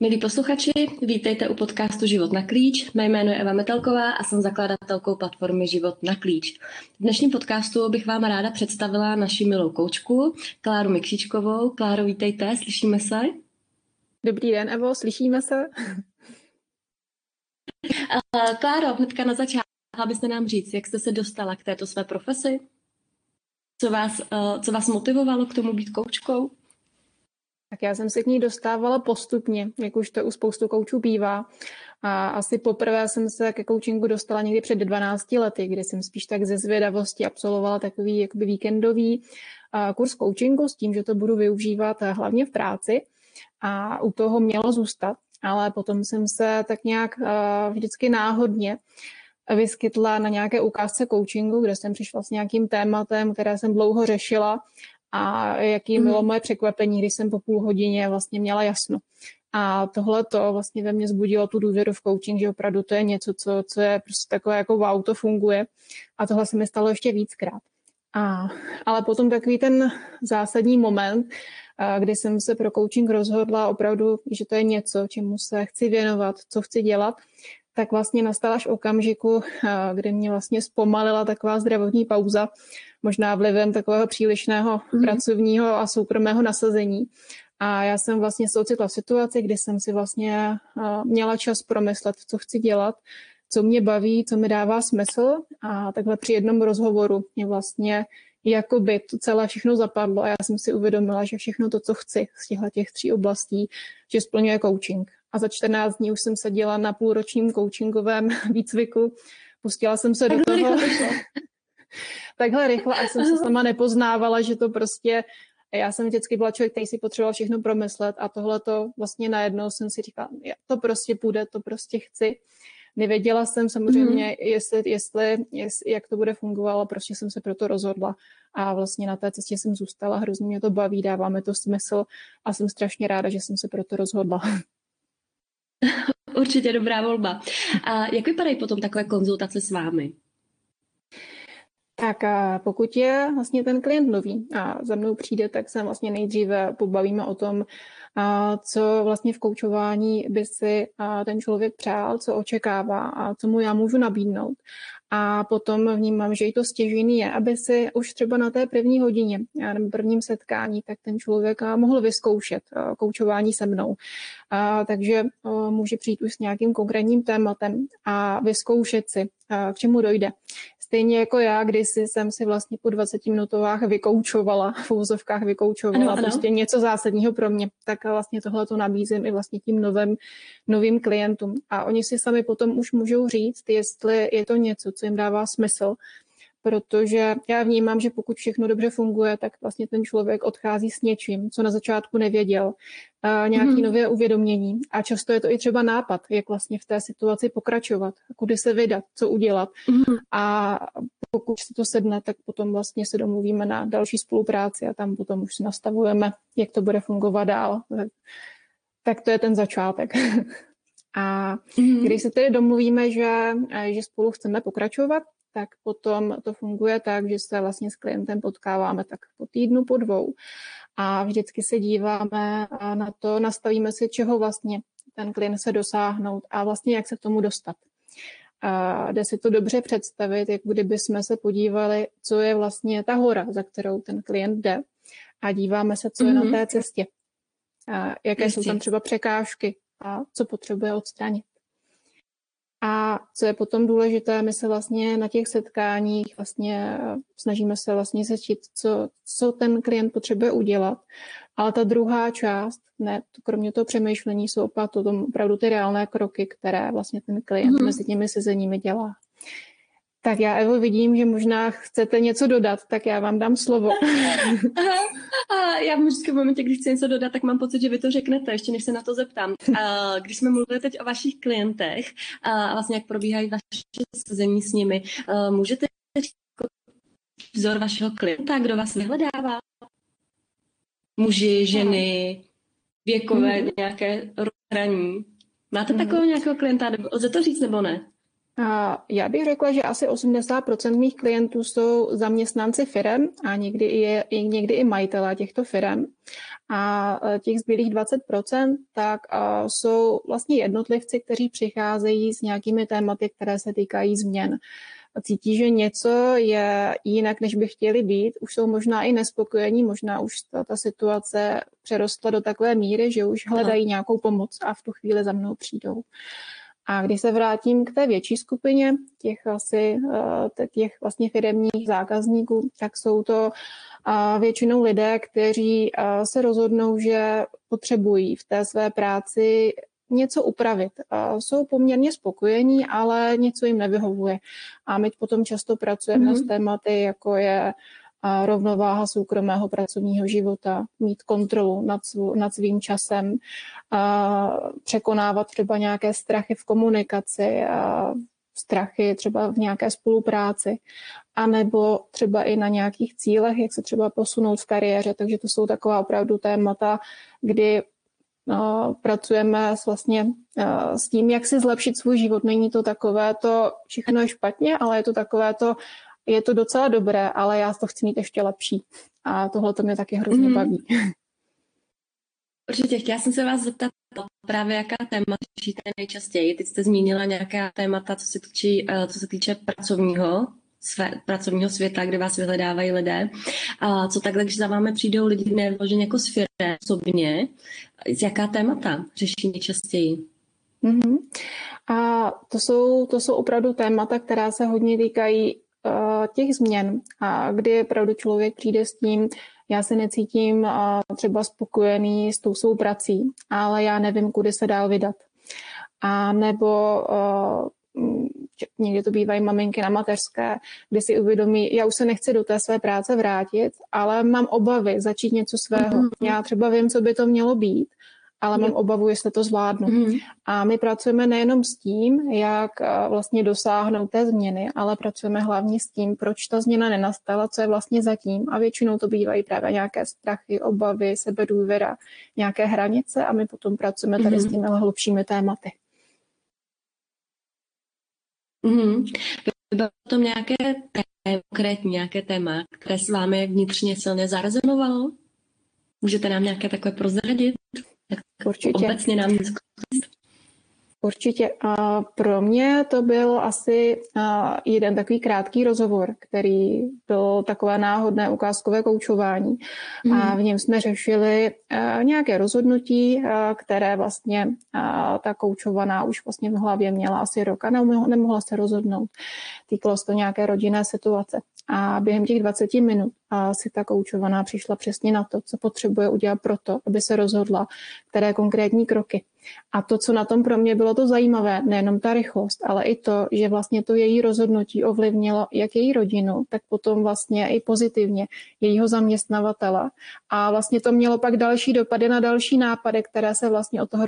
Milí posluchači, vítejte u podcastu Život na klíč. Mé jméno je Eva Metelková a jsem zakladatelkou platformy Život na klíč. V dnešním podcastu bych vám ráda představila naši milou koučku, Kláru Mikšičkovou. Kláro, vítejte, slyšíme se? Dobrý den, Evo, slyšíme se? Kláro, hnedka na začátku byste nám říct, jak jste se dostala k této své profesi? Co vás, uh, co vás motivovalo k tomu být koučkou? Tak já jsem se k ní dostávala postupně, jak už to u spoustu koučů bývá. A asi poprvé jsem se ke coachingu dostala někdy před 12 lety, kdy jsem spíš tak ze zvědavosti absolvovala takový jakoby víkendový kurz coachingu s tím, že to budu využívat hlavně v práci a u toho mělo zůstat. Ale potom jsem se tak nějak vždycky náhodně vyskytla na nějaké ukázce coachingu, kde jsem přišla s nějakým tématem, které jsem dlouho řešila a jaký mm. bylo moje překvapení, když jsem po půl hodině vlastně měla jasno. A tohle to vlastně ve mně zbudilo tu důvěru v coaching, že opravdu to je něco, co, co je prostě takové jako wow, to funguje. A tohle se mi stalo ještě víckrát. A, ale potom takový ten zásadní moment, kdy jsem se pro coaching rozhodla opravdu, že to je něco, čemu se chci věnovat, co chci dělat, tak vlastně nastala až okamžiku, kdy mě vlastně zpomalila taková zdravotní pauza, možná vlivem takového přílišného mm-hmm. pracovního a soukromého nasazení. A já jsem vlastně se ocitla v situaci, kdy jsem si vlastně měla čas promyslet, co chci dělat, co mě baví, co mi dává smysl. A takhle při jednom rozhovoru mě vlastně jako by to celé všechno zapadlo a já jsem si uvědomila, že všechno to, co chci z těchto těch tří oblastí, že splňuje coaching. A za 14 dní už jsem seděla na půlročním coachingovém výcviku, pustila jsem se do toho. takhle rychle a jsem se sama nepoznávala, že to prostě já jsem vždycky byla člověk, který si potřeboval všechno promyslet a tohle to vlastně najednou jsem si říkala, to prostě půjde, to prostě chci. Nevěděla jsem samozřejmě, mm. jestli, jestli, jestli, jak to bude fungovat, prostě jsem se proto rozhodla a vlastně na té cestě jsem zůstala, hrozně mě to baví, dává mi to smysl a jsem strašně ráda, že jsem se proto rozhodla. Určitě dobrá volba. A jak vypadají potom takové konzultace s vámi? Tak a pokud je vlastně ten klient nový a za mnou přijde, tak se vlastně nejdříve pobavíme o tom, co vlastně v koučování by si ten člověk přál, co očekává a co mu já můžu nabídnout. A potom vnímám, že i to stěžení je, aby si už třeba na té první hodině nebo prvním setkání, tak ten člověk mohl vyzkoušet koučování se mnou. A, takže může přijít už s nějakým konkrétním tématem a vyzkoušet si, k čemu dojde. Stejně jako já, kdysi jsem si vlastně po 20 minutovách vykoučovala, v úzovkách vykoučovala ano, ano. prostě něco zásadního pro mě, tak vlastně tohle to nabízím i vlastně tím novým, novým klientům. A oni si sami potom už můžou říct, jestli je to něco, co jim dává smysl, protože já vnímám, že pokud všechno dobře funguje, tak vlastně ten člověk odchází s něčím, co na začátku nevěděl, nějaký mm. nové uvědomění a často je to i třeba nápad, jak vlastně v té situaci pokračovat, kudy se vydat, co udělat mm. a pokud se to sedne, tak potom vlastně se domluvíme na další spolupráci a tam potom už si nastavujeme, jak to bude fungovat dál. Tak to je ten začátek. A mm. když se tedy domluvíme, že, že spolu chceme pokračovat, tak potom to funguje tak, že se vlastně s klientem potkáváme tak po týdnu, po dvou a vždycky se díváme na to, nastavíme si, čeho vlastně ten klient se dosáhnout a vlastně jak se k tomu dostat. A jde si to dobře představit, jak kdyby jsme se podívali, co je vlastně ta hora, za kterou ten klient jde a díváme se, co je mm-hmm. na mhm. té cestě. A jaké Jistě. jsou tam třeba překážky a co potřebuje odstranit. A co je potom důležité, my se vlastně na těch setkáních vlastně snažíme se vlastně zjistit, co, co ten klient potřebuje udělat. Ale ta druhá část, ne, kromě toho přemýšlení, jsou opravdu ty reálné kroky, které vlastně ten klient mm-hmm. mezi těmi sezeními dělá. Tak já, Evo, vidím, že možná chcete něco dodat, tak já vám dám slovo. A já vždycky v momentě, když chci něco dodat, tak mám pocit, že vy to řeknete, ještě než se na to zeptám. A když jsme mluvili teď o vašich klientech a vlastně jak probíhají vaše sezení s nimi, můžete říct vzor vašeho klienta, kdo vás vyhledává? Muži, ženy, věkové, mm. nějaké rozhraní. Máte takového nějakého klienta, lze to říct nebo ne? Já bych řekla, že asi 80% mých klientů jsou zaměstnanci firem a někdy i, i, někdy i majitelé těchto firem. A e, těch zbylých 20% tak jsou vlastně jednotlivci, kteří přicházejí s nějakými tématy, které se týkají změn cítí, že něco je jinak, než by chtěli být, už jsou možná i nespokojení, možná už ta, ta situace přerostla do takové míry, že už hledají nějakou pomoc a v tu chvíli za mnou přijdou. A když se vrátím k té větší skupině, těch asi eh, těch vlastně firmních zákazníků, tak jsou to eh, většinou lidé, kteří eh, se rozhodnou, že potřebují v té své práci něco upravit. Jsou poměrně spokojení, ale něco jim nevyhovuje. A my potom často pracujeme mm-hmm. s tématy, jako je rovnováha soukromého pracovního života, mít kontrolu nad, svů, nad svým časem, a překonávat třeba nějaké strachy v komunikaci, a strachy třeba v nějaké spolupráci, anebo třeba i na nějakých cílech, jak se třeba posunout v kariéře. Takže to jsou taková opravdu témata, kdy pracujeme s, vlastně, s tím, jak si zlepšit svůj život. Není to takové to, všechno je špatně, ale je to takové to, je to docela dobré, ale já to chci mít ještě lepší. A tohle to mě taky hrozně mm. baví. Určitě, chtěla jsem se vás zeptat právě, jaká téma řešíte nejčastěji. Teď jste zmínila nějaká témata, co se týče, co se týče pracovního své, pracovního světa, kde vás vyhledávají lidé. A co takhle, když za vámi přijdou lidi nevloženě jako firmy osobně, z jaká témata řeší nejčastěji? Mm-hmm. A to jsou, to jsou opravdu témata, která se hodně týkají těch změn, a kdy opravdu člověk přijde s tím, já se necítím třeba spokojený s tou svou prací, ale já nevím, kudy se dál vydat. A nebo uh, někdy to bývají maminky na mateřské, kdy si uvědomí, já už se nechci do té své práce vrátit, ale mám obavy začít něco svého. Mm-hmm. Já třeba vím, co by to mělo být, ale mám obavu, jestli to zvládnu. Mm-hmm. A my pracujeme nejenom s tím, jak vlastně dosáhnout té změny, ale pracujeme hlavně s tím, proč ta změna nenastala, co je vlastně zatím. A většinou to bývají právě nějaké strachy, obavy, sebedůvěra, nějaké hranice a my potom pracujeme tady mm-hmm. s těmi hlubšími tématy. Mm-hmm. Bylo to nějaké konkrétní nějaké téma, které s vámi vnitřně silně zarezonovalo? Můžete nám nějaké takové prozradit? Určitě. Obecně nám Určitě. A pro mě to byl asi jeden takový krátký rozhovor, který byl takové náhodné ukázkové koučování. Mm. A mhm. v něm jsme řešili nějaké rozhodnutí, které vlastně ta koučovaná už vlastně v hlavě měla asi rok a nemohla se rozhodnout. Týkalo se to nějaké rodinné situace. A během těch 20 minut si ta koučovaná přišla přesně na to, co potřebuje udělat pro to, aby se rozhodla, které konkrétní kroky. A to, co na tom pro mě bylo to zajímavé, nejenom ta rychlost, ale i to, že vlastně to její rozhodnutí ovlivnilo jak její rodinu, tak potom vlastně i pozitivně jejího zaměstnavatele. A vlastně to mělo pak další dopady na další nápady, které se vlastně od toho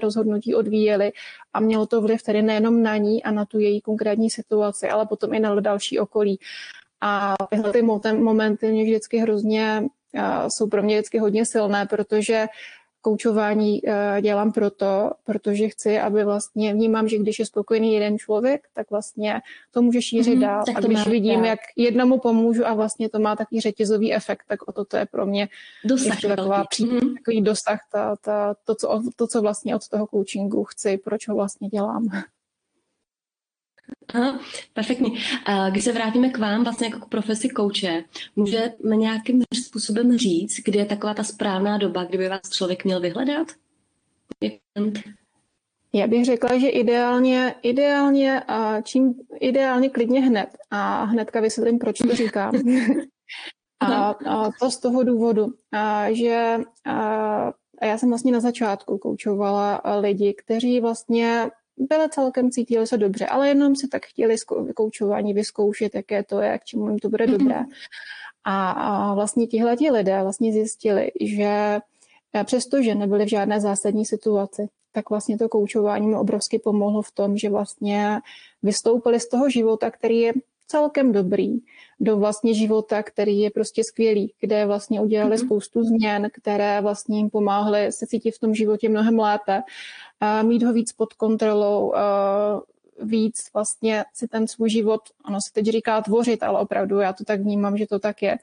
rozhodnutí odvíjely a mělo to vliv tedy nejenom na ní a na tu její konkrétní situaci, ale potom i na další okolí. A tyhle ty momenty mě vždycky hrozně, jsou pro mě vždycky hodně silné, protože koučování dělám proto, protože chci, aby vlastně vnímám, že když je spokojený jeden člověk, tak vlastně to může šířit mm, dál. A když vidím, dál. jak jednomu pomůžu a vlastně to má takový řetězový efekt, tak o to, to je pro mě dosah taková, pří, mm. takový dosah, ta, ta, to, co, to, co vlastně od toho coachingu chci, proč ho vlastně dělám. Aha, perfektně. Když se vrátíme k vám vlastně jako k profesi kouče, můžeme nějakým způsobem říct, kdy je taková ta správná doba, kdyby vás člověk měl vyhledat? Já bych řekla, že ideálně, ideálně, čím ideálně klidně hned. A hnedka vysvětlím, proč to říkám. a, a to z toho důvodu, a, že a já jsem vlastně na začátku koučovala lidi, kteří vlastně byli celkem, cítili se dobře, ale jenom si tak chtěli koučování vyzkoušet, jaké to je, k čemu jim to bude mm-hmm. dobré. A, a vlastně tihle lidé vlastně zjistili, že přestože nebyli v žádné zásadní situaci, tak vlastně to koučování mu obrovsky pomohlo v tom, že vlastně vystoupili z toho života, který je celkem dobrý, do vlastně života, který je prostě skvělý, kde vlastně udělali mm-hmm. spoustu změn, které vlastně jim pomáhly se cítit v tom životě mnohem lépe, a mít ho víc pod kontrolou, víc vlastně si ten svůj život, ono se teď říká tvořit, ale opravdu já to tak vnímám, že to tak je.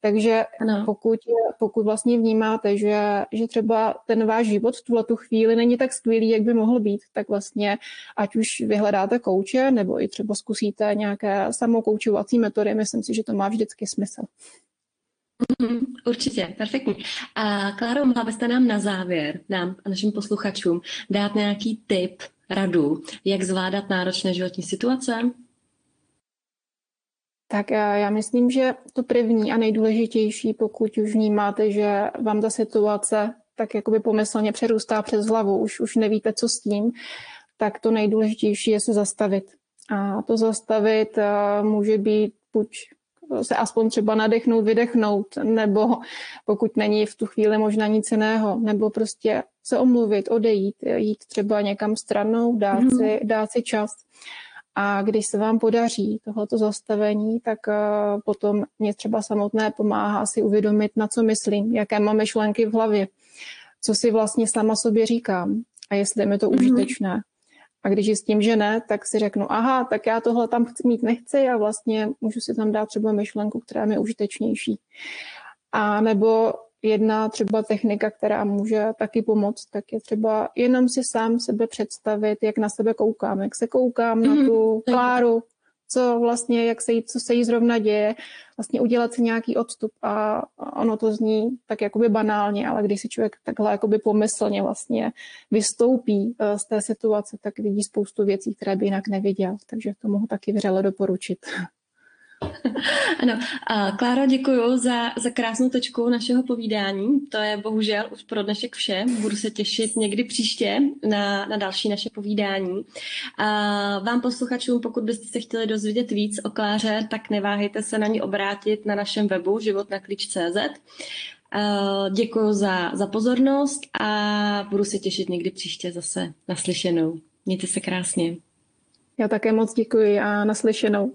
Takže ano. pokud, pokud vlastně vnímáte, že, že třeba ten váš život v tuhle tu chvíli není tak skvělý, jak by mohl být, tak vlastně ať už vyhledáte kouče, nebo i třeba zkusíte nějaké samokoučovací metody, myslím si, že to má vždycky smysl. Mhm, určitě, perfektní. A Kláro, mohla byste nám na závěr, nám a našim posluchačům, dát nějaký tip, radu, jak zvládat náročné životní situace? Tak já myslím, že to první a nejdůležitější, pokud už vnímáte, že vám ta situace tak jakoby pomyslně přerůstá přes hlavu, už, už nevíte, co s tím, tak to nejdůležitější je se zastavit. A to zastavit uh, může být buď se aspoň třeba nadechnout, vydechnout, nebo pokud není v tu chvíli možná nic jiného, nebo prostě se omluvit, odejít, jít třeba někam stranou, dát, mm. si, dát si čas. A když se vám podaří tohleto zastavení, tak uh, potom mě třeba samotné pomáhá si uvědomit, na co myslím, jaké mám myšlenky v hlavě, co si vlastně sama sobě říkám a jestli je mi to mm. užitečné. A když zjistím, že ne, tak si řeknu, aha, tak já tohle tam chci mít nechci a vlastně můžu si tam dát třeba myšlenku, která je užitečnější. A nebo jedna třeba technika, která může taky pomoct, tak je třeba jenom si sám sebe představit, jak na sebe koukám, jak se koukám mm-hmm. na mhm. tu Kláru, co vlastně, jak se jí, co se jí zrovna děje, vlastně udělat si nějaký odstup a ono to zní tak jakoby banálně, ale když si člověk takhle jakoby pomyslně vlastně vystoupí eh, z té situace, tak vidí spoustu věcí, které by jinak neviděl, takže to mohu taky vřele doporučit. Ano, a Klára, děkuji za, za krásnou tečku našeho povídání. To je bohužel už pro dnešek vše. Budu se těšit někdy příště na, na další naše povídání. A vám posluchačům, pokud byste se chtěli dozvědět víc o Kláře, tak neváhejte se na ní obrátit na našem webu životnaklíč.cz. Děkuji za, za pozornost a budu se těšit někdy příště zase naslyšenou. Mějte se krásně. Já také moc děkuji a naslyšenou.